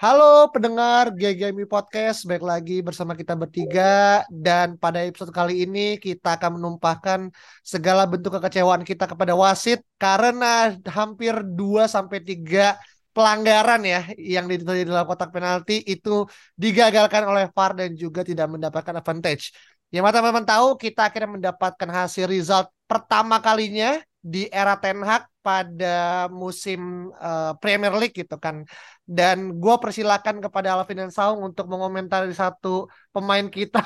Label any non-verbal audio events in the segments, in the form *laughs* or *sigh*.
Halo pendengar GGMI Podcast, baik lagi bersama kita bertiga. Dan pada episode kali ini kita akan menumpahkan segala bentuk kekecewaan kita kepada wasit karena hampir 2 sampai 3 pelanggaran ya yang terjadi dalam kotak penalti itu digagalkan oleh VAR dan juga tidak mendapatkan advantage. Yang teman-teman tahu kita akhirnya mendapatkan hasil result pertama kalinya di era Ten Hag pada musim uh, Premier League gitu kan. Dan gue persilakan kepada Alvin dan Saung untuk mengomentari satu pemain kita.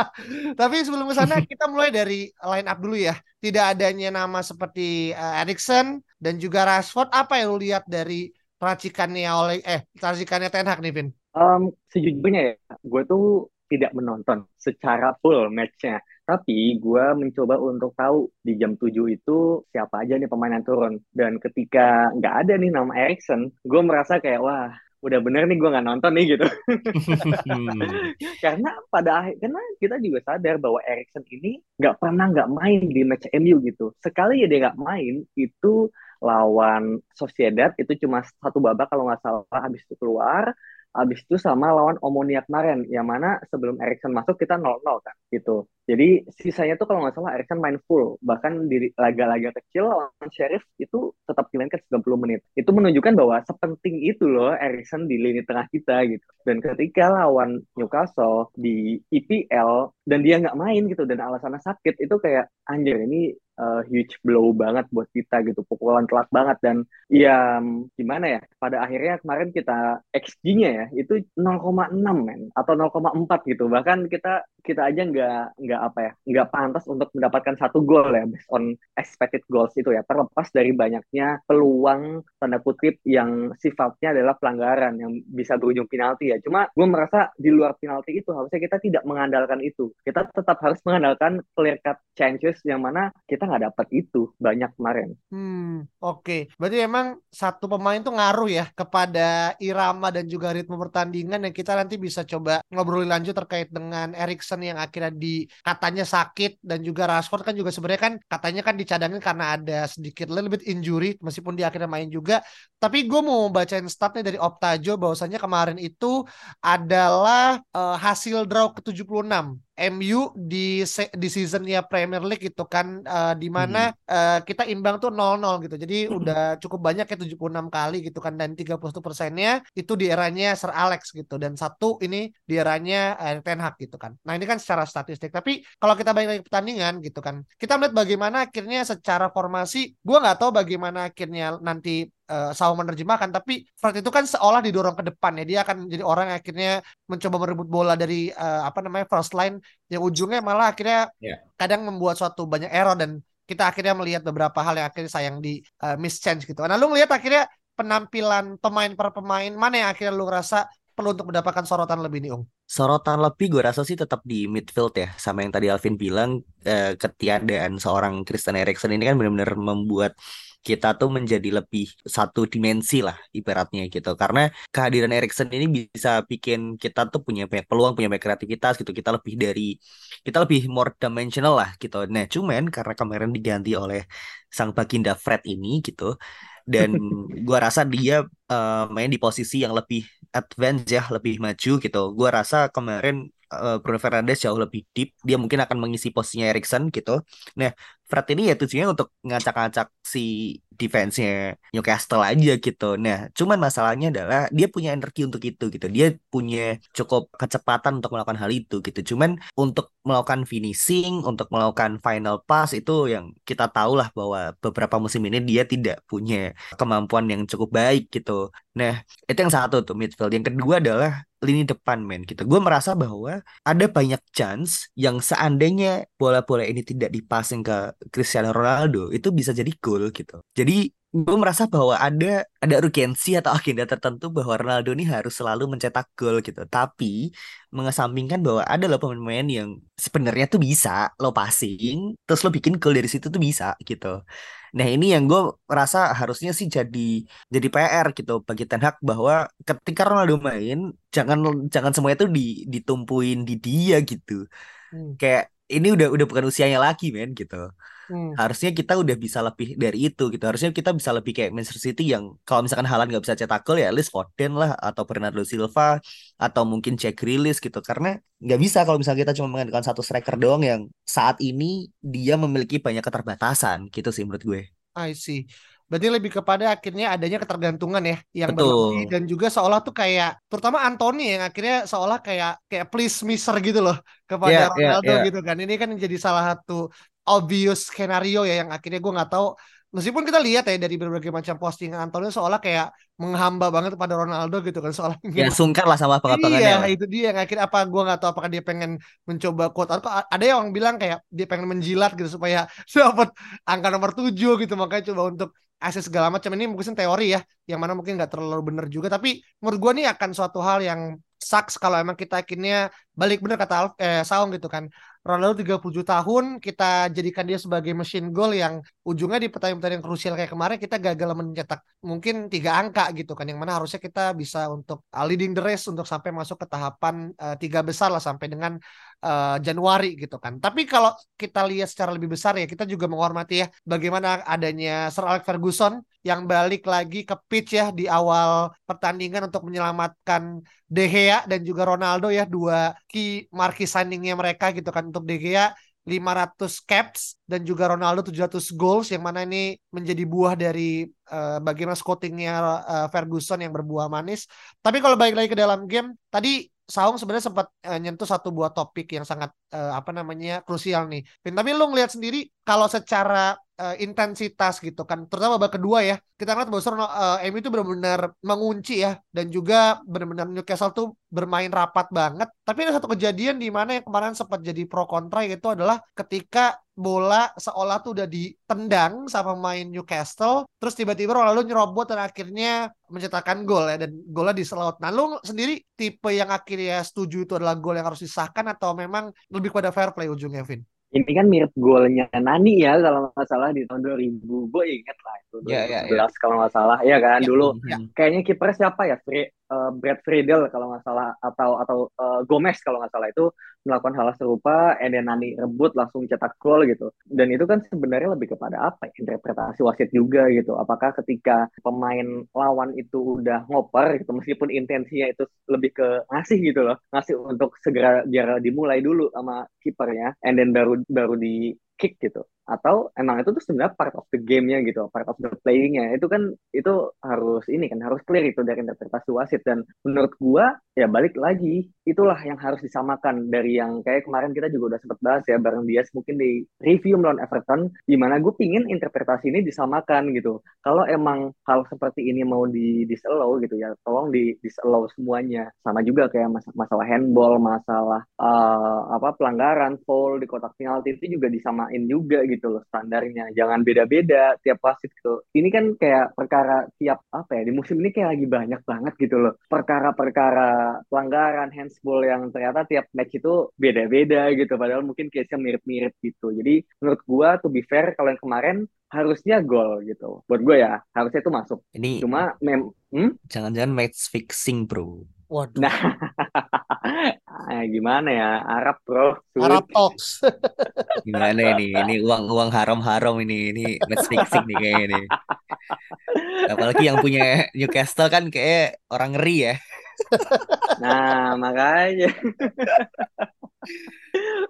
*laughs* Tapi sebelum ke sana kita mulai dari line up dulu ya. Tidak adanya nama seperti uh, Erikson dan juga Rashford. Apa yang lu lihat dari racikannya oleh eh racikannya Ten Hag nih Vin? Um, sejujurnya ya, gue tuh tidak menonton secara full matchnya tapi gue mencoba untuk tahu di jam 7 itu siapa aja nih pemain yang turun. Dan ketika nggak ada nih nama Erikson, gue merasa kayak, wah udah bener nih gue nggak nonton nih gitu. *laughs* karena pada akhir, karena kita juga sadar bahwa Erikson ini nggak pernah nggak main di match MU gitu. Sekali ya dia nggak main, itu lawan Sociedad itu cuma satu babak kalau nggak salah habis itu keluar Abis itu sama lawan Omonia kemarin, yang mana sebelum Erikson masuk kita 0-0 kan, gitu. Jadi sisanya tuh kalau nggak salah Erikson main full, bahkan di laga-laga kecil lawan Sheriff itu tetap dimainkan 90 menit. Itu menunjukkan bahwa sepenting itu loh Erikson di lini tengah kita gitu. Dan ketika lawan Newcastle di EPL dan dia nggak main gitu dan alasannya sakit itu kayak anjir ini uh, huge blow banget buat kita gitu pukulan telak banget dan ya gimana ya pada akhirnya kemarin kita XG-nya ya itu 0,6 men atau 0,4 gitu bahkan kita kita aja nggak nggak apa ya nggak pantas untuk mendapatkan satu gol ya based on expected goals itu ya terlepas dari banyaknya peluang tanda kutip yang sifatnya adalah pelanggaran yang bisa berujung penalti ya cuma gue merasa di luar penalti itu harusnya kita tidak mengandalkan itu kita tetap harus mengandalkan clear cut chances yang mana kita nggak dapat itu banyak kemarin. Hmm, oke. Okay. Berarti emang satu pemain tuh ngaruh ya kepada irama dan juga ritme pertandingan yang kita nanti bisa coba ngobrolin lanjut terkait dengan Erikson yang akhirnya di katanya sakit dan juga Rashford kan juga sebenarnya kan katanya kan dicadangin karena ada sedikit little bit injury meskipun dia akhirnya main juga. Tapi gue mau bacain statnya dari Optajo bahwasannya kemarin itu adalah uh, hasil draw ke-76 MU di di seasonnya Premier League itu kan uh, di mana hmm. uh, kita imbang tuh 0-0 gitu. Jadi hmm. udah cukup banyak ya 76 kali gitu kan dan 31 persennya itu di eranya Sir Alex gitu dan satu ini di eranya uh, Ten Hag gitu kan. Nah ini kan secara statistik. Tapi kalau kita balik lagi pertandingan gitu kan, kita melihat bagaimana akhirnya secara formasi, gua nggak tahu bagaimana akhirnya nanti uh, sama menerjemahkan tapi Fred itu kan seolah didorong ke depan ya dia akan jadi orang yang akhirnya mencoba merebut bola dari uh, apa namanya first line yang ujungnya malah akhirnya yeah. kadang membuat suatu banyak error dan kita akhirnya melihat beberapa hal yang akhirnya sayang di uh, mischance gitu. Nah lu ngelihat akhirnya penampilan pemain per pemain mana yang akhirnya lu rasa perlu untuk mendapatkan sorotan lebih nih Ung? Sorotan lebih gue rasa sih tetap di midfield ya sama yang tadi Alvin bilang eh, ketiadaan seorang Christian Eriksen ini kan benar-benar membuat kita tuh menjadi lebih satu dimensi lah ibaratnya gitu. Karena kehadiran Erikson ini bisa bikin kita tuh punya banyak peluang punya banyak kreativitas gitu. Kita lebih dari kita lebih more dimensional lah gitu. Nah cuman karena kemarin diganti oleh sang baginda Fred ini gitu dan *laughs* gua rasa dia uh, main di posisi yang lebih advance ya lebih maju gitu. Gua rasa kemarin uh, Bruno Fernandes jauh lebih deep dia mungkin akan mengisi posisinya Erikson gitu nah Fred ini ya tujuannya untuk ngacak-ngacak si defense-nya Newcastle aja gitu. Nah, cuman masalahnya adalah dia punya energi untuk itu gitu. Dia punya cukup kecepatan untuk melakukan hal itu gitu. Cuman untuk melakukan finishing, untuk melakukan final pass itu yang kita tahu lah bahwa beberapa musim ini dia tidak punya kemampuan yang cukup baik gitu. Nah, itu yang satu tuh midfield. Yang kedua adalah lini depan men gitu. Gue merasa bahwa ada banyak chance yang seandainya bola-bola ini tidak dipasing ke Cristiano Ronaldo itu bisa jadi gol gitu. Jadi gue merasa bahwa ada ada urgensi atau agenda tertentu bahwa Ronaldo ini harus selalu mencetak gol gitu. Tapi mengesampingkan bahwa ada loh pemain-pemain yang sebenarnya tuh bisa lo passing, terus lo bikin gol dari situ tuh bisa gitu. Nah ini yang gue rasa harusnya sih jadi jadi PR gitu bagi Ten Hag bahwa ketika Ronaldo main jangan jangan semuanya tuh di, ditumpuin di dia gitu. Hmm. Kayak ini udah udah bukan usianya lagi men gitu. Hmm. Harusnya kita udah bisa lebih dari itu gitu. Harusnya kita bisa lebih kayak Manchester City yang kalau misalkan Haaland nggak bisa cetak gol ya at least Foden lah atau Bernardo Silva atau mungkin Jack Grealish gitu. Karena nggak bisa kalau misalnya kita cuma mengandalkan satu striker doang yang saat ini dia memiliki banyak keterbatasan gitu sih menurut gue. I see. Berarti lebih kepada akhirnya adanya ketergantungan ya yang berlebih dan juga seolah tuh kayak terutama Anthony yang akhirnya seolah kayak kayak please miser gitu loh kepada yeah, Ronaldo yeah, yeah. gitu kan. Ini kan jadi salah satu obvious skenario ya yang akhirnya gue nggak tahu meskipun kita lihat ya dari berbagai macam postingan Antonio seolah kayak menghamba banget pada Ronaldo gitu kan soalnya ya sungkan lah sama pengapakannya iya itu dia yang akhirnya apa gue nggak tahu apakah dia pengen mencoba quote atau ada yang bilang kayak dia pengen menjilat gitu supaya *laughs* dapat angka nomor tujuh gitu makanya coba untuk akses segala macam. Ini mungkin teori ya yang mana mungkin nggak terlalu benar juga. Tapi menurut gue nih akan suatu hal yang sucks kalau emang kita akhirnya balik bener kata Alf, eh, Saung gitu kan Ronaldo 37 tahun kita jadikan dia sebagai mesin gol yang ujungnya di pertandingan-pertandingan krusial kayak kemarin kita gagal mencetak mungkin tiga angka gitu kan yang mana harusnya kita bisa untuk uh, leading the race untuk sampai masuk ke tahapan uh, tiga besar lah sampai dengan uh, Januari gitu kan. Tapi kalau kita lihat secara lebih besar ya kita juga menghormati ya bagaimana adanya Sir Alex Ferguson yang balik lagi ke pitch ya di awal pertandingan untuk menyelamatkan De Gea dan juga Ronaldo ya dua key marquee signingnya mereka gitu kan untuk De Gea 500 caps dan juga Ronaldo 700 goals yang mana ini menjadi buah dari uh, bagaimana scoutingnya uh, Ferguson yang berbuah manis. Tapi kalau balik lagi ke dalam game tadi Saung sebenarnya sempat uh, nyentuh satu buah topik yang sangat uh, apa namanya krusial nih. Tapi lu ngelihat sendiri kalau secara uh, intensitas gitu kan. Terutama babak kedua ya. Kita ngeliat bahwa uh, MU itu benar-benar mengunci ya. Dan juga benar-benar Newcastle tuh bermain rapat banget. Tapi ada satu kejadian di mana yang kemarin sempat jadi pro kontra itu adalah ketika bola seolah tuh udah ditendang sama main Newcastle terus tiba-tiba Ronaldo nyerobot dan akhirnya mencetakkan gol ya. Dan golnya di slot. Nah lu sendiri tipe yang akhirnya setuju itu adalah gol yang harus disahkan atau memang lebih pada fair play ujungnya Vin? Ini kan mirip golnya Nani ya kalau nggak salah di tahun 2000 gue inget lah itu 2011 yeah, yeah, yeah. kalau nggak salah ya kan yeah, dulu yeah. kayaknya kiper siapa ya Fre uh, Brad Friedel kalau nggak salah atau atau uh, Gomez kalau nggak salah itu melakukan hal serupa and then Nani rebut langsung cetak gol gitu. Dan itu kan sebenarnya lebih kepada apa ya? interpretasi wasit juga gitu. Apakah ketika pemain lawan itu udah ngoper gitu meskipun intensinya itu lebih ke ngasih gitu loh. Ngasih untuk segera biar dimulai dulu sama kipernya and then baru baru di kick gitu atau emang itu tuh sebenarnya part of the game-nya gitu, part of the playing-nya. Itu kan itu harus ini kan harus clear itu dari interpretasi wasit dan menurut gua ya balik lagi itulah yang harus disamakan dari yang kayak kemarin kita juga udah sempat bahas ya bareng dia mungkin di review melawan Everton di mana gue pingin interpretasi ini disamakan gitu. Kalau emang hal seperti ini mau di disallow gitu ya, tolong di disallow semuanya. Sama juga kayak mas masalah handball, masalah uh, apa pelanggaran, foul di kotak penalti itu juga disamain juga gitu loh standarnya. Jangan beda-beda tiap wasit gitu. Ini kan kayak perkara tiap apa ya di musim ini kayak lagi banyak banget gitu loh. Perkara-perkara pelanggaran handsball yang ternyata tiap match itu beda-beda gitu. Padahal mungkin case-nya mirip-mirip gitu. Jadi menurut gua to be fair kalau yang kemarin harusnya gol gitu. Buat gue ya harusnya itu masuk. Ini cuma mem hmm? jangan-jangan match fixing bro Waduh. Nah, ah, *laughs* gimana ya Arab bro? Arab talks. *laughs* gimana ini? Ini uang uang haram haram ini ini match fixing nih kayaknya ini. Apalagi yang punya Newcastle kan kayak orang ngeri ya. *laughs* Nah makanya.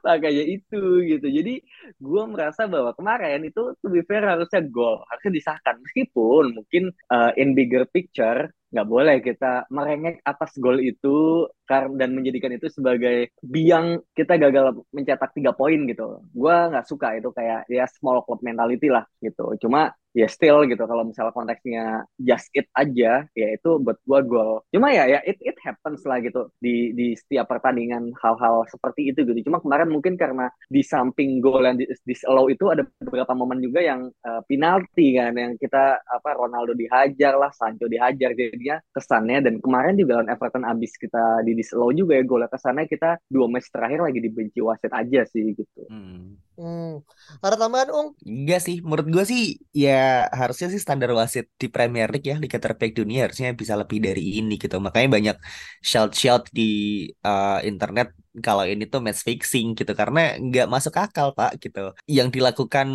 makanya itu gitu jadi gue merasa bahwa kemarin itu to be fair harusnya gol harusnya disahkan meskipun mungkin uh, in bigger picture nggak boleh kita merengek atas gol itu dan menjadikan itu sebagai biang kita gagal mencetak tiga poin gitu. Gue nggak suka itu kayak ya small club mentality lah gitu. Cuma ya still gitu kalau misalnya konteksnya just it aja ya itu buat gue gol cuma ya ya it it happens lah gitu di di setiap pertandingan hal-hal seperti itu gitu cuma kemarin mungkin karena di samping gol yang disallow itu ada beberapa momen juga yang uh, penalti kan yang kita apa Ronaldo dihajar lah Sancho dihajar jadinya kesannya dan kemarin juga lawan Everton abis kita di disallow juga ya golnya kesannya kita dua match terakhir lagi dibenci wasit aja sih gitu hmm. Hmm. Ada tambahan, Ung? Enggak sih, menurut gue sih ya harusnya sih standar wasit di Premier League ya Liga terbaik dunia harusnya bisa lebih dari ini gitu. Makanya banyak shout-shout di uh, internet kalau ini tuh match fixing gitu karena nggak masuk akal pak gitu. Yang dilakukan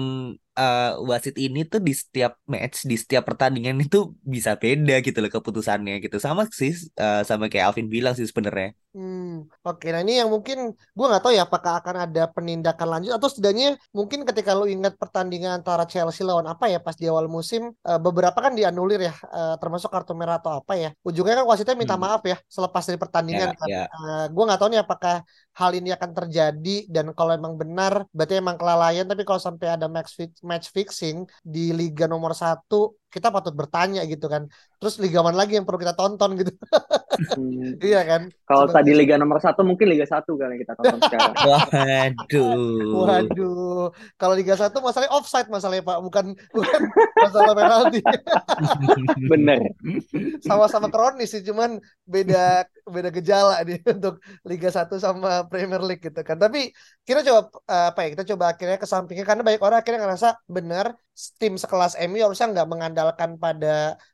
uh, wasit ini tuh di setiap match, di setiap pertandingan itu bisa beda gitu loh keputusannya gitu. Sama sih uh, sama kayak Alvin bilang sih sebenarnya. Hmm, oke. Nah ini yang mungkin gue nggak tahu ya apakah akan ada penindakan lanjut atau setidaknya mungkin ketika lo ingat pertandingan antara Chelsea lawan apa ya pas di awal musim uh, beberapa kan dianulir ya uh, termasuk kartu merah atau apa ya. Ujungnya kan wasitnya minta hmm. maaf ya selepas dari pertandingan. Yeah, kan. yeah. Uh, gue nggak tahu nih apakah hal ini akan terjadi dan kalau emang benar berarti emang kelalaian tapi kalau sampai ada match fix, match fixing di liga nomor satu kita patut bertanya gitu kan. Terus liga mana lagi yang perlu kita tonton gitu. hmm. Iya kan? Kalau tadi liga nomor satu mungkin liga satu yang kita tonton sekarang. *laughs* Waduh. Waduh. Kalau liga satu masalahnya offside masalahnya Pak, bukan bukan masalah penalti. *laughs* Bener. Sama-sama kronis sih, cuman beda beda gejala nih *laughs* untuk Liga satu sama Premier League gitu kan. Tapi kita coba apa ya? Kita coba akhirnya ke sampingnya karena banyak orang akhirnya ngerasa benar tim sekelas MU harusnya nggak mengandalkan pada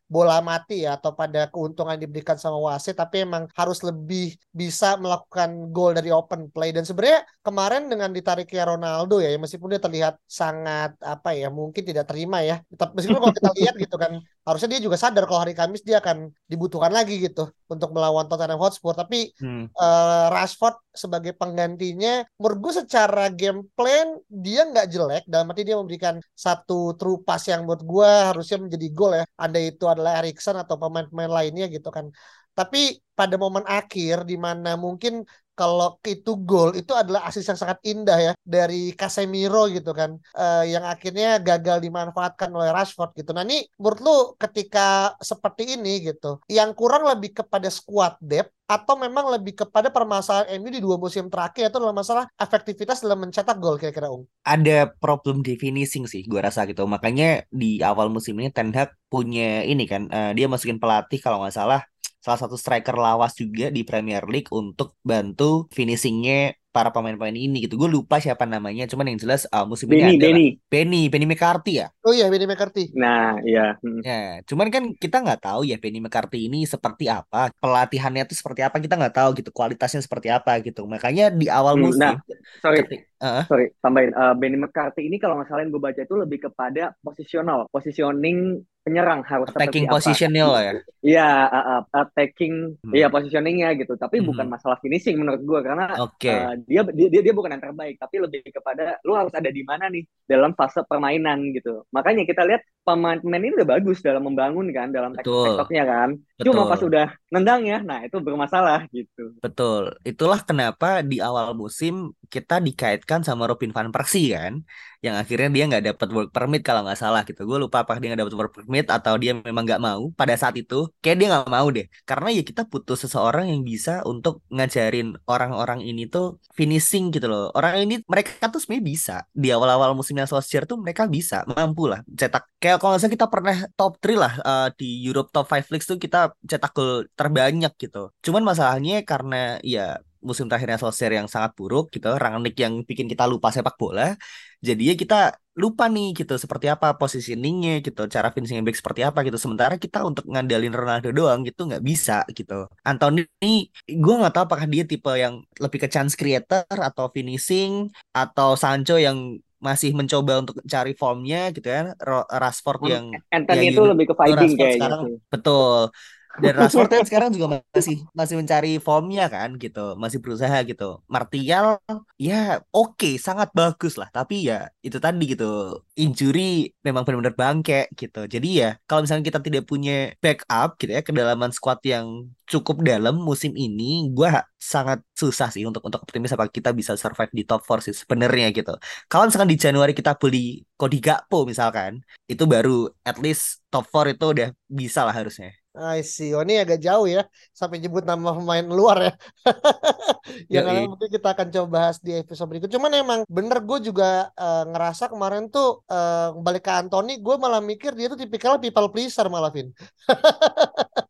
bola mati ya atau pada keuntungan yang diberikan sama wasit tapi emang harus lebih bisa melakukan gol dari open play dan sebenarnya kemarin dengan ditariknya Ronaldo ya meskipun dia terlihat sangat apa ya mungkin tidak terima ya meskipun kalau kita lihat gitu kan harusnya dia juga sadar kalau hari Kamis dia akan dibutuhkan lagi gitu untuk melawan Tottenham Hotspur tapi hmm. uh, Rashford sebagai penggantinya menurut gue secara game plan dia nggak jelek dalam arti dia memberikan satu true pass yang menurut gue harusnya menjadi gol ya ada itu adalah Erikson atau pemain-pemain lainnya gitu kan. Tapi pada momen akhir di mana mungkin kalau itu gol itu adalah asis yang sangat indah ya dari Casemiro gitu kan uh, yang akhirnya gagal dimanfaatkan oleh Rashford gitu. Nah ini menurut lu ketika seperti ini gitu yang kurang lebih kepada squad depth atau memang lebih kepada permasalahan MU di dua musim terakhir itu adalah masalah efektivitas dalam mencetak gol kira-kira Ung? Ada problem di finishing sih gue rasa gitu. Makanya di awal musim ini Ten Hag punya ini kan uh, dia masukin pelatih kalau nggak salah salah satu striker lawas juga di Premier League untuk bantu finishingnya para pemain-pemain ini gitu. Gue lupa siapa namanya, cuman yang jelas uh, musim Benny, ini ada Benny. Benny, Benny McCarthy ya. Oh iya Benny McCarthy. Nah iya. Hmm. Ya, cuman kan kita nggak tahu ya Benny McCarthy ini seperti apa, pelatihannya itu seperti apa kita nggak tahu gitu, kualitasnya seperti apa gitu. Makanya di awal hmm, musim. Nah, sorry, ketika, uh, sorry tambahin. Uh, Benny McCarthy ini kalau nggak salah gue baca itu lebih kepada posisional, positioning penyerang harus attacking positional lah ya. Iya, uh, uh, attacking, hmm. iya positioningnya gitu. Tapi hmm. bukan masalah finishing menurut gue karena okay. uh, dia, dia dia bukan yang terbaik, tapi lebih kepada lu harus ada di mana nih dalam fase permainan gitu. Makanya kita lihat pemain-pemain ini udah bagus dalam membangun kan, dalam tektoknya kan. Betul. Cuma pas udah nendang ya, nah itu bermasalah gitu. Betul. Itulah kenapa di awal musim kita dikaitkan sama Robin van Persie kan? Yang akhirnya dia nggak dapat work permit kalau nggak salah gitu. Gue lupa apa dia nggak dapat work permit atau dia memang nggak mau. Pada saat itu kayak dia nggak mau deh. Karena ya kita butuh seseorang yang bisa untuk ngajarin orang-orang ini tuh finishing gitu loh. Orang ini mereka tuh sebenarnya bisa. Di awal-awal musimnya Solskjaer tuh mereka bisa mampu lah cetak. Kayak kalau nggak salah kita pernah top 3 lah uh, di Europe Top 5 Leagues tuh kita cetak gol terbanyak gitu. Cuman masalahnya karena ya musim terakhirnya Solskjaer yang sangat buruk gitu, Rangnick yang bikin kita lupa sepak bola. Jadinya kita lupa nih gitu seperti apa positioningnya gitu, cara finishing back seperti apa gitu. Sementara kita untuk ngandalin Ronaldo doang gitu nggak bisa gitu. Anthony gue nggak tahu apakah dia tipe yang lebih ke chance creator atau finishing atau Sancho yang masih mencoba untuk cari formnya gitu kan Rashford yang Anthony ya, itu lebih ke fighting kayaknya sekarang betul Dan Rashford kan sekarang juga masih masih mencari formnya kan gitu, masih berusaha gitu. Martial ya oke, okay, sangat bagus lah, tapi ya itu tadi gitu, injury memang benar-benar bangke gitu. Jadi ya kalau misalnya kita tidak punya backup gitu ya, kedalaman squad yang cukup dalam musim ini, gue sangat susah sih untuk untuk optimis apa kita bisa survive di top 4 sih sebenarnya gitu. Kalau misalkan di Januari kita beli Cody Gakpo misalkan, itu baru at least top 4 itu udah bisa lah harusnya. I see. Oh, ini agak jauh ya sampai nyebut nama pemain luar ya. yang *laughs* ya, mungkin kita akan coba bahas di episode berikut. Cuman emang bener gue juga uh, ngerasa kemarin tuh uh, balik ke Anthony, gue malah mikir dia tuh tipikal people pleaser malah Vin. *laughs*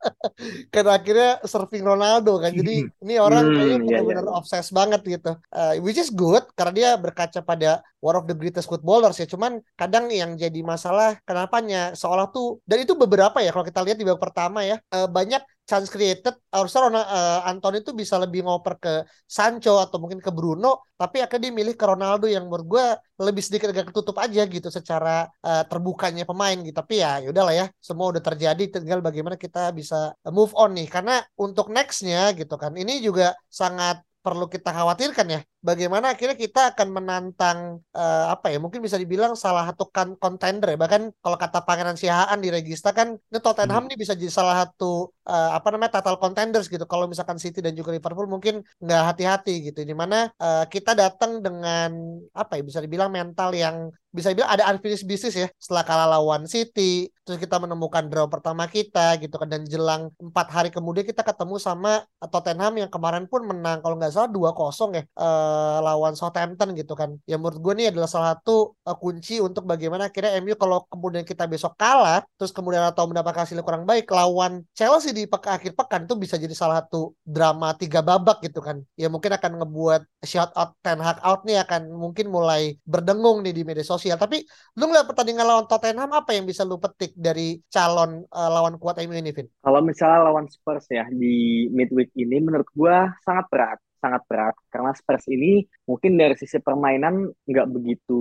karena akhirnya surfing Ronaldo kan. Jadi ini orang hmm, kayaknya iya, benar-benar yeah, yeah. obses banget gitu. Uh, which is good karena dia berkaca pada one of the greatest footballers ya. Cuman kadang yang jadi masalah kenapanya seolah tuh dan itu beberapa ya kalau kita lihat di babak pertama ya. Uh, banyak chance created harusnya Ronald, uh, Anton itu bisa lebih ngoper ke Sancho atau mungkin ke Bruno tapi akhirnya dia milih ke Ronaldo yang menurut gue lebih sedikit agak ketutup aja gitu secara uh, terbukanya pemain gitu. Tapi ya yaudahlah ya semua udah terjadi tinggal bagaimana kita bisa move on nih. Karena untuk nextnya gitu kan ini juga sangat perlu kita khawatirkan ya bagaimana akhirnya kita akan menantang uh, apa ya mungkin bisa dibilang salah satu kan contender ya. Bahkan kalau kata Pangeran Sihaan di Regista kan ini Tottenham hmm. nih bisa jadi salah satu uh, apa namanya total contenders gitu. Kalau misalkan City dan juga Liverpool mungkin nggak hati-hati gitu. Di mana uh, kita datang dengan apa ya bisa dibilang mental yang bisa dibilang ada unfinished business ya. Setelah kalah lawan City terus kita menemukan draw pertama kita gitu kan. Dan jelang empat hari kemudian kita ketemu sama Tottenham yang kemarin pun menang kalau nggak salah dua kosong ya. Uh, uh, lawan Southampton gitu kan. Ya menurut gue nih adalah salah satu uh, kunci untuk bagaimana akhirnya MU kalau kemudian kita besok kalah, terus kemudian atau mendapat hasil kurang baik lawan Chelsea di peka, akhir pekan itu bisa jadi salah satu drama tiga babak gitu kan. Ya mungkin akan ngebuat shout out Ten Hag out nih akan mungkin mulai berdengung nih di media sosial. Tapi lu ngeliat pertandingan lawan Tottenham apa yang bisa lu petik dari calon uh, lawan kuat MU ini, Vin? Kalau misalnya lawan Spurs ya di midweek ini menurut gue sangat berat sangat berat. Karena Spurs ini mungkin dari sisi permainan nggak begitu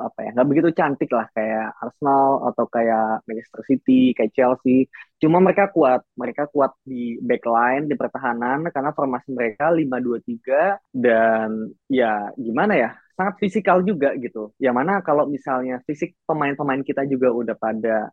apa ya nggak begitu cantik lah kayak Arsenal atau kayak Manchester City kayak Chelsea cuma mereka kuat mereka kuat di backline di pertahanan karena formasi mereka 5-2-3 dan ya gimana ya sangat fisikal juga gitu. Yang mana kalau misalnya fisik pemain-pemain kita juga udah pada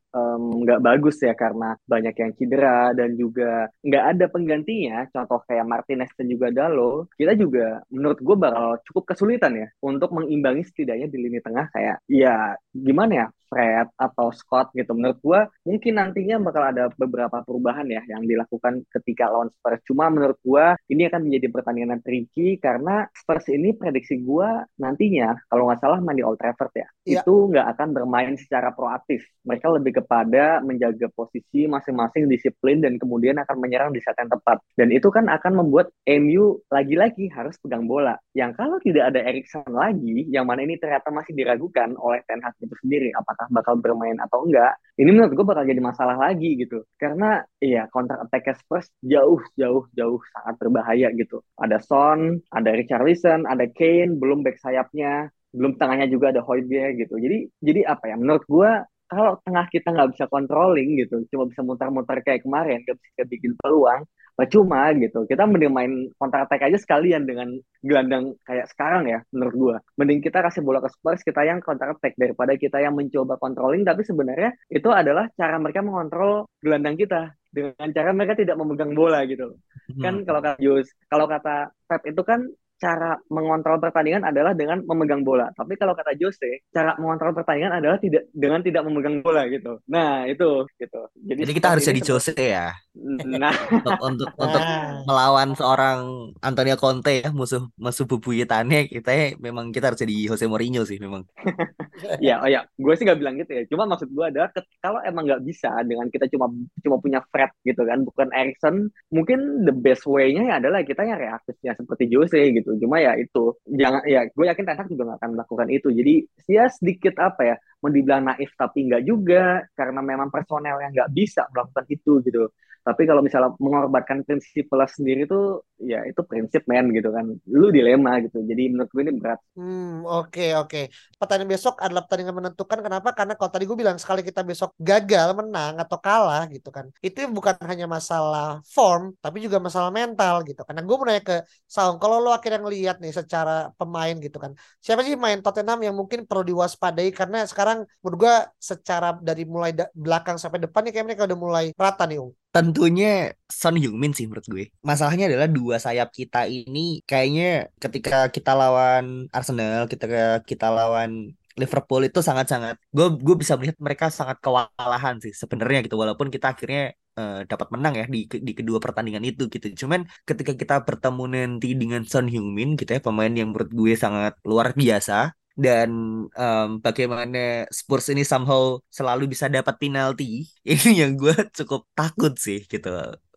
nggak um, bagus ya karena banyak yang cedera dan juga nggak ada penggantinya. Contoh kayak Martinez dan juga Dalo, kita juga menurut gue bakal cukup kesulitan ya untuk mengimbangi setidaknya di lini tengah kayak ya gimana ya Fred atau Scott gitu. Menurut gue mungkin nantinya bakal ada beberapa perubahan ya yang dilakukan ketika lawan Spurs. Cuma menurut gue ini akan menjadi pertandingan tricky karena Spurs ini prediksi gue nantinya kalau nggak salah main di Old Trafford ya, ya. itu nggak akan bermain secara proaktif. Mereka lebih kepada menjaga posisi masing-masing disiplin dan kemudian akan menyerang di saat yang tepat. Dan itu kan akan membuat MU lagi-lagi harus pegang bola. Yang kalau tidak ada Erikson lagi, yang mana ini ternyata masih diragukan oleh Ten Hag itu sendiri, apakah apakah bakal bermain atau enggak ini menurut gue bakal jadi masalah lagi gitu. Karena iya counter attack Spurs jauh jauh jauh sangat berbahaya gitu. Ada Son ada Richarlison ada Kane belum back sayapnya belum tengahnya juga ada Højbjerg gitu. Jadi jadi apa ya menurut gue kalau tengah kita nggak bisa controlling gitu cuma bisa muter-muter kayak kemarin nggak bisa bikin peluang percuma gitu. Kita mending main counter attack aja sekalian dengan gelandang kayak sekarang ya menurut gua. Mending kita kasih bola ke Spurs kita yang counter attack daripada kita yang mencoba controlling tapi sebenarnya itu adalah cara mereka mengontrol gelandang kita dengan cara mereka tidak memegang bola gitu Hmm. Kan kalau kata Jus, kalau kata Pep itu kan cara mengontrol pertandingan adalah dengan memegang bola. Tapi kalau kata Jose, cara mengontrol pertandingan adalah tidak dengan tidak memegang bola gitu. Nah, itu gitu. Jadi, Jadi kita harus jadi Jose ya. Nah, untuk untuk, untuk nah. melawan seorang Antonio Conte ya, musuh musuh bubuyutannya kita ya, memang kita harus jadi Jose Mourinho sih memang. *laughs* ya, oh ya, gue sih gak bilang gitu ya. Cuma maksud gue adalah kalau emang nggak bisa dengan kita cuma cuma punya Fred gitu kan, bukan Erikson, mungkin the best way-nya ya adalah kita yang reaktifnya seperti Jose gitu cuma ya itu jangan ya gue yakin Ten Hag juga gak akan melakukan itu jadi ya sedikit apa ya mau dibilang naif tapi nggak juga karena memang personel yang nggak bisa melakukan itu gitu tapi kalau misalnya mengorbankan prinsip plus sendiri tuh ya itu prinsip men gitu kan. Lu dilema gitu. Jadi menurut gue ini berat. Hmm, oke okay, oke. Okay. Pertandingan besok adalah pertandingan menentukan kenapa? Karena kalau tadi gue bilang sekali kita besok gagal menang atau kalah gitu kan. Itu bukan hanya masalah form tapi juga masalah mental gitu. Karena gue mau ke Saung, kalau lo akhirnya ngelihat nih secara pemain gitu kan. Siapa sih main Tottenham yang mungkin perlu diwaspadai karena sekarang menurut gue secara dari mulai belakang sampai depan nih kayak mereka udah mulai rata nih, Ung. Tentunya Son Heung-min sih menurut gue. Masalahnya adalah dua sayap kita ini kayaknya ketika kita lawan Arsenal, ketika kita lawan Liverpool itu sangat-sangat gue gue bisa melihat mereka sangat kewalahan sih sebenarnya gitu walaupun kita akhirnya uh, dapat menang ya di di kedua pertandingan itu gitu. Cuman ketika kita bertemu nanti dengan Son Heung-min gitu ya pemain yang menurut gue sangat luar biasa dan um, bagaimana Spurs ini somehow selalu bisa dapat penalti *laughs* ini yang gue cukup takut sih gitu.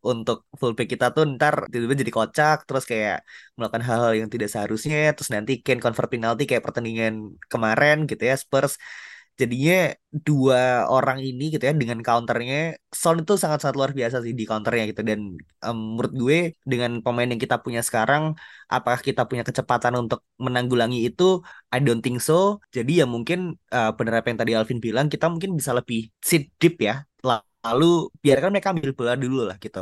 Untuk fullback kita tuh ntar tiba-tiba jadi kocak terus kayak melakukan hal-hal yang tidak seharusnya terus nanti Kane convert penalti kayak pertandingan kemarin gitu ya Spurs jadinya dua orang ini gitu ya dengan counternya Son itu sangat-sangat luar biasa sih di counternya gitu. Dan um, menurut gue dengan pemain yang kita punya sekarang apakah kita punya kecepatan untuk menanggulangi itu? I don't think so. Jadi ya mungkin uh, benar apa yang tadi Alvin bilang kita mungkin bisa lebih sit deep ya. Lalu biarkan mereka ambil bola dulu lah gitu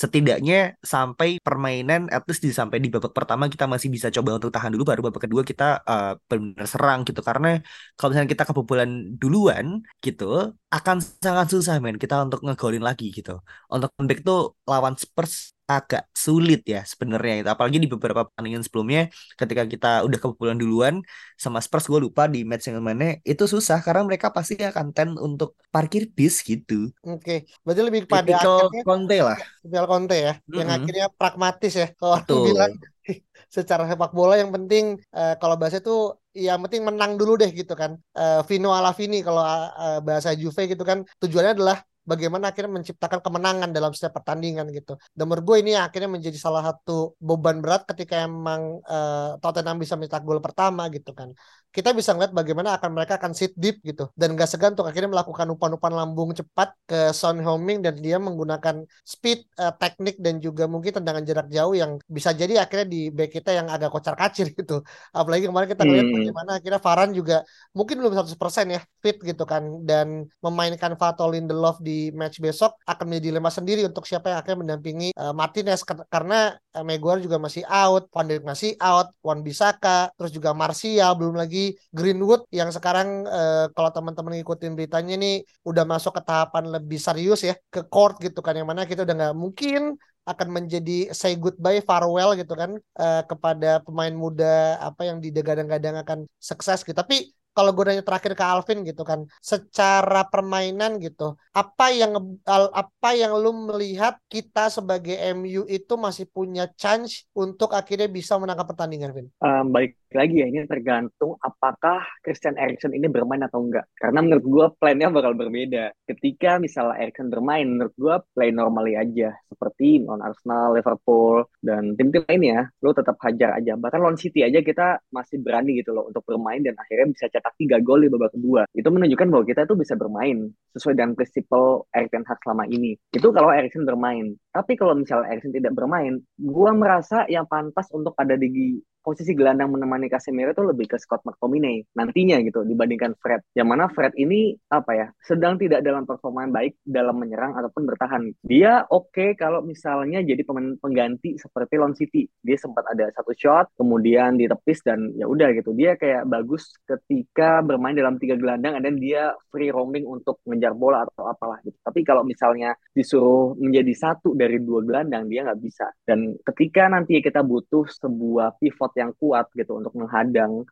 setidaknya sampai permainan at least di sampai di babak pertama kita masih bisa coba untuk tahan dulu baru babak kedua kita uh, benar-benar serang gitu. Karena kalau misalnya kita kebobolan duluan gitu akan sangat susah men kita untuk ngegolin lagi gitu. Untuk comeback tuh lawan Spurs agak sulit ya sebenarnya itu apalagi di beberapa pertandingan sebelumnya ketika kita udah kebobolan duluan sama Spurs gue lupa di match yang mana itu susah karena mereka pasti akan ten untuk parkir bis gitu. Oke, okay. berarti lebih pada akhirnya Conte lah. Tipikal Conte ya, mm-hmm. yang akhirnya pragmatis ya. Kalau aku bilang *laughs* secara sepak bola yang penting uh, kalau bahasa itu yang penting menang dulu deh gitu kan. Uh, Vino ala Vini kalau uh, bahasa Juve gitu kan tujuannya adalah bagaimana akhirnya menciptakan kemenangan dalam setiap pertandingan gitu. Dan menurut gue ini akhirnya menjadi salah satu beban berat ketika emang uh, Tottenham bisa mencetak gol pertama gitu kan. Kita bisa ngeliat bagaimana akan mereka akan sit deep gitu dan gak segan untuk akhirnya melakukan umpan-umpan lambung cepat ke Son Heung-min dan dia menggunakan speed, uh, teknik dan juga mungkin tendangan jarak jauh yang bisa jadi akhirnya di back kita yang agak kocar kacir *laughs* gitu. Apalagi kemarin kita ngeliat hmm. bagaimana akhirnya Varan juga mungkin belum 100% ya fit gitu kan dan memainkan Vato Lindelof di di match besok akan menjadi dilema sendiri untuk siapa yang akan mendampingi uh, Martinez karena uh, Maguire juga masih out, Van Dijk masih out, Wan Bisaka, terus juga Martial, belum lagi Greenwood yang sekarang uh, kalau teman-teman ngikutin beritanya nih udah masuk ke tahapan lebih serius ya ke court gitu kan yang mana kita udah nggak mungkin akan menjadi say goodbye farewell gitu kan uh, kepada pemain muda apa yang digadang-gadang akan sukses gitu. Tapi kalau gue nanya terakhir ke Alvin gitu kan, secara permainan gitu, apa yang apa yang lu melihat kita sebagai MU itu masih punya chance untuk akhirnya bisa menangkap pertandingan, Vin? Um, baik lagi ya ini tergantung apakah Christian Eriksen ini bermain atau enggak. Karena menurut gue plannya bakal berbeda. Ketika misalnya Eriksen bermain, menurut gue play normally aja. Seperti non Arsenal, Liverpool, dan tim-tim lainnya, lo tetap hajar aja. Bahkan lawan City aja kita masih berani gitu loh untuk bermain dan akhirnya bisa tiga gol di babak kedua. Itu menunjukkan bahwa kita itu bisa bermain sesuai dengan prinsipal Erik Ten selama ini. Itu kalau Eriksen bermain. Tapi kalau misalnya Eriksen tidak bermain, gue merasa yang pantas untuk ada di posisi gelandang menemani Casemiro itu lebih ke Scott McTominay nantinya gitu dibandingkan Fred. Yang mana Fred ini apa ya sedang tidak dalam performa yang baik dalam menyerang ataupun bertahan. Dia oke okay kalau misalnya jadi pemain pengganti seperti Lon City. Dia sempat ada satu shot kemudian ditepis dan ya udah gitu. Dia kayak bagus ketika bermain dalam tiga gelandang dan dia free roaming untuk mengejar bola atau apalah gitu. Tapi kalau misalnya disuruh menjadi satu dari dua gelandang dia nggak bisa. Dan ketika nanti kita butuh sebuah pivot yang kuat gitu untuk menghadang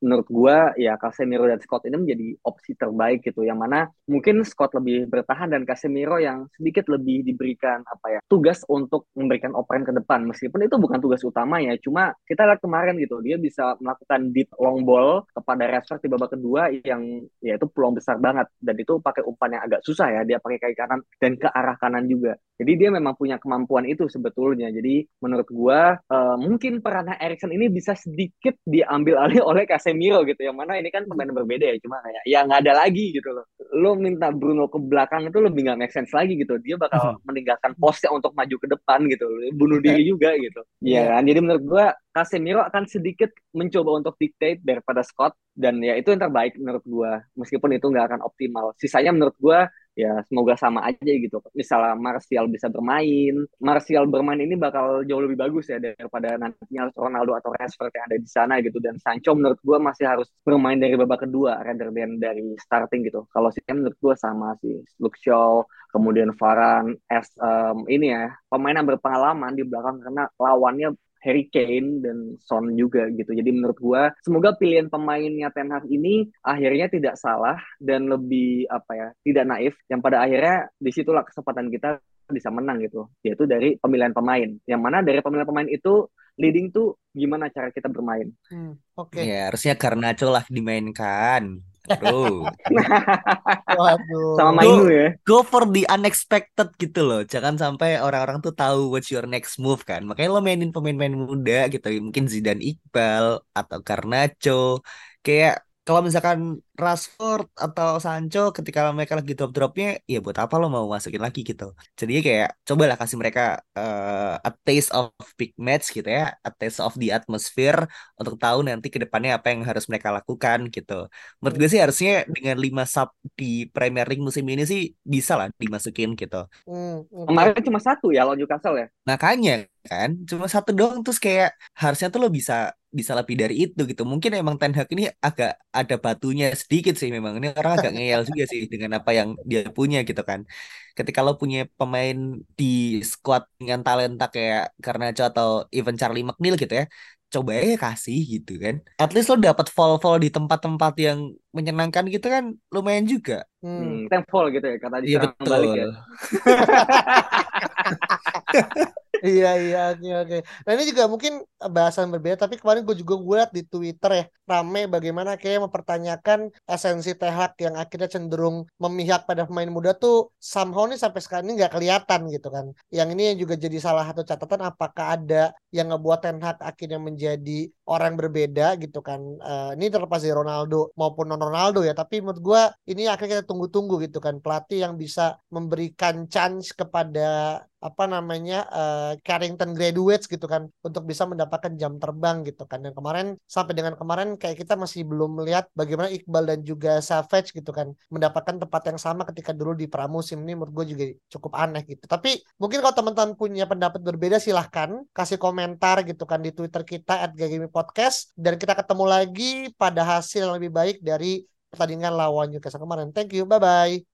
menurut gue ya Casemiro dan Scott ini menjadi opsi terbaik gitu yang mana mungkin Scott lebih bertahan dan Casemiro yang sedikit lebih diberikan apa ya tugas untuk memberikan operan ke depan. Meskipun itu bukan tugas utama ya cuma kita lihat kemarin gitu dia bisa melakukan deep long ball kepada Rashford di babak kedua yang ya itu peluang besar banget. Dan itu pakai umpan yang agak susah ya dia pakai kaki kanan dan ke arah kanan juga. Jadi dia memang punya kemampuan itu sebetulnya. Jadi menurut gue uh, mungkin peran Erikson ini bisa sedikit diambil alih *laughs* oleh Casemiro gitu yang mana ini kan pemain berbeda ya cuma kayak ya nggak ada lagi gitu loh. Lo minta Bruno ke belakang itu lebih nggak make sense lagi gitu. Dia bakal hmm. meninggalkan posnya untuk maju ke depan gitu bunuh diri juga gitu. Ya kan? Jadi menurut gua Casemiro akan sedikit mencoba untuk dictate daripada Scott dan ya itu yang terbaik menurut gua. Meskipun itu nggak akan optimal. Sisanya menurut gua ya semoga sama aja gitu. Misalnya Martial bisa bermain, Martial bermain ini bakal jauh lebih bagus ya daripada nantinya Ronaldo atau Rashford yang ada di sana gitu. Dan Sancho menurut gue masih harus bermain dari babak kedua rather than dari starting gitu. Kalau sih menurut gue sama sih. Luke Shaw, kemudian Varane, as um, ini ya pemain yang berpengalaman di belakang karena lawannya Harry Kane dan Son juga gitu. Jadi menurut gua semoga pilihan pemainnya Ten Hag ini akhirnya tidak salah dan lebih apa ya, tidak naif yang pada akhirnya di situlah kesempatan kita bisa menang gitu. Yaitu dari pemilihan pemain. Yang mana dari pemilihan pemain itu leading tuh gimana cara kita bermain. Hmm, Oke. Okay. Ya, harusnya karena lah dimainkan. Bro. *laughs* Waduh. Sama Mainu ya. Go for the unexpected gitu loh. Jangan sampai orang-orang tuh tahu what's your next move kan. Makanya lo mainin pemain-pemain muda gitu. Mungkin Zidane Iqbal atau Garnacho. Kayak kalau misalkan Rashford atau Sancho ketika mereka lagi drop-dropnya ya buat apa lo mau masukin lagi gitu. Jadi kayak cobalah kasih mereka uh, a taste of big match gitu ya. A taste of the atmosphere untuk tahu nanti ke depannya apa yang harus mereka lakukan gitu. Menurut gue sih harusnya dengan 5 sub di Premier League musim ini sih bisa lah dimasukin gitu. Hmm, kemarin cuma satu ya lawan Newcastle ya? Makanya kan cuma satu doang terus kayak harusnya tuh lo bisa bisa lebih dari itu gitu. Mungkin emang Ten Hag ini agak ada batunya sedikit sih memang. Ini orang agak ngeyel juga sih dengan apa yang dia punya gitu kan. Ketika lo punya pemain di squad dengan talenta kayak Garnacho atau even Charlie McNeil gitu ya. Coba ya kasih gitu kan. At least lo dapat fall-fall di tempat-tempat yang menyenangkan gitu kan lumayan juga. Hmm, thankful gitu ya kata Iya betul. Balik ya. *laughs* iya iya oke oke. Nah ini juga mungkin bahasan berbeda tapi kemarin gue juga gue liat di Twitter ya rame bagaimana kayak mempertanyakan esensi Tehak yang akhirnya cenderung memihak pada pemain muda tuh somehow nih sampai sekarang ini nggak kelihatan gitu kan. Yang ini juga jadi salah satu catatan apakah ada yang ngebuat Ten Hag akhirnya menjadi orang berbeda gitu kan. Uh, ini terlepas dari Ronaldo maupun non Ronaldo ya tapi menurut gue ini akhirnya kita tunggu-tunggu gitu kan. Pelatih yang bisa memberikan chance kepada apa namanya uh, Carrington graduates gitu kan untuk bisa mendapatkan jam terbang gitu kan. Dan kemarin sampai dengan kemarin kayak kita masih belum melihat bagaimana Iqbal dan juga Savage gitu kan mendapatkan tempat yang sama ketika dulu di pramusim. Ini menurut gue juga cukup aneh gitu. Tapi mungkin kalau teman-teman punya pendapat berbeda silahkan kasih komentar gitu kan di Twitter kita at Podcast dan kita ketemu lagi pada hasil yang lebih baik dari pertandingan lawan Newcastle kemarin. Thank you bye bye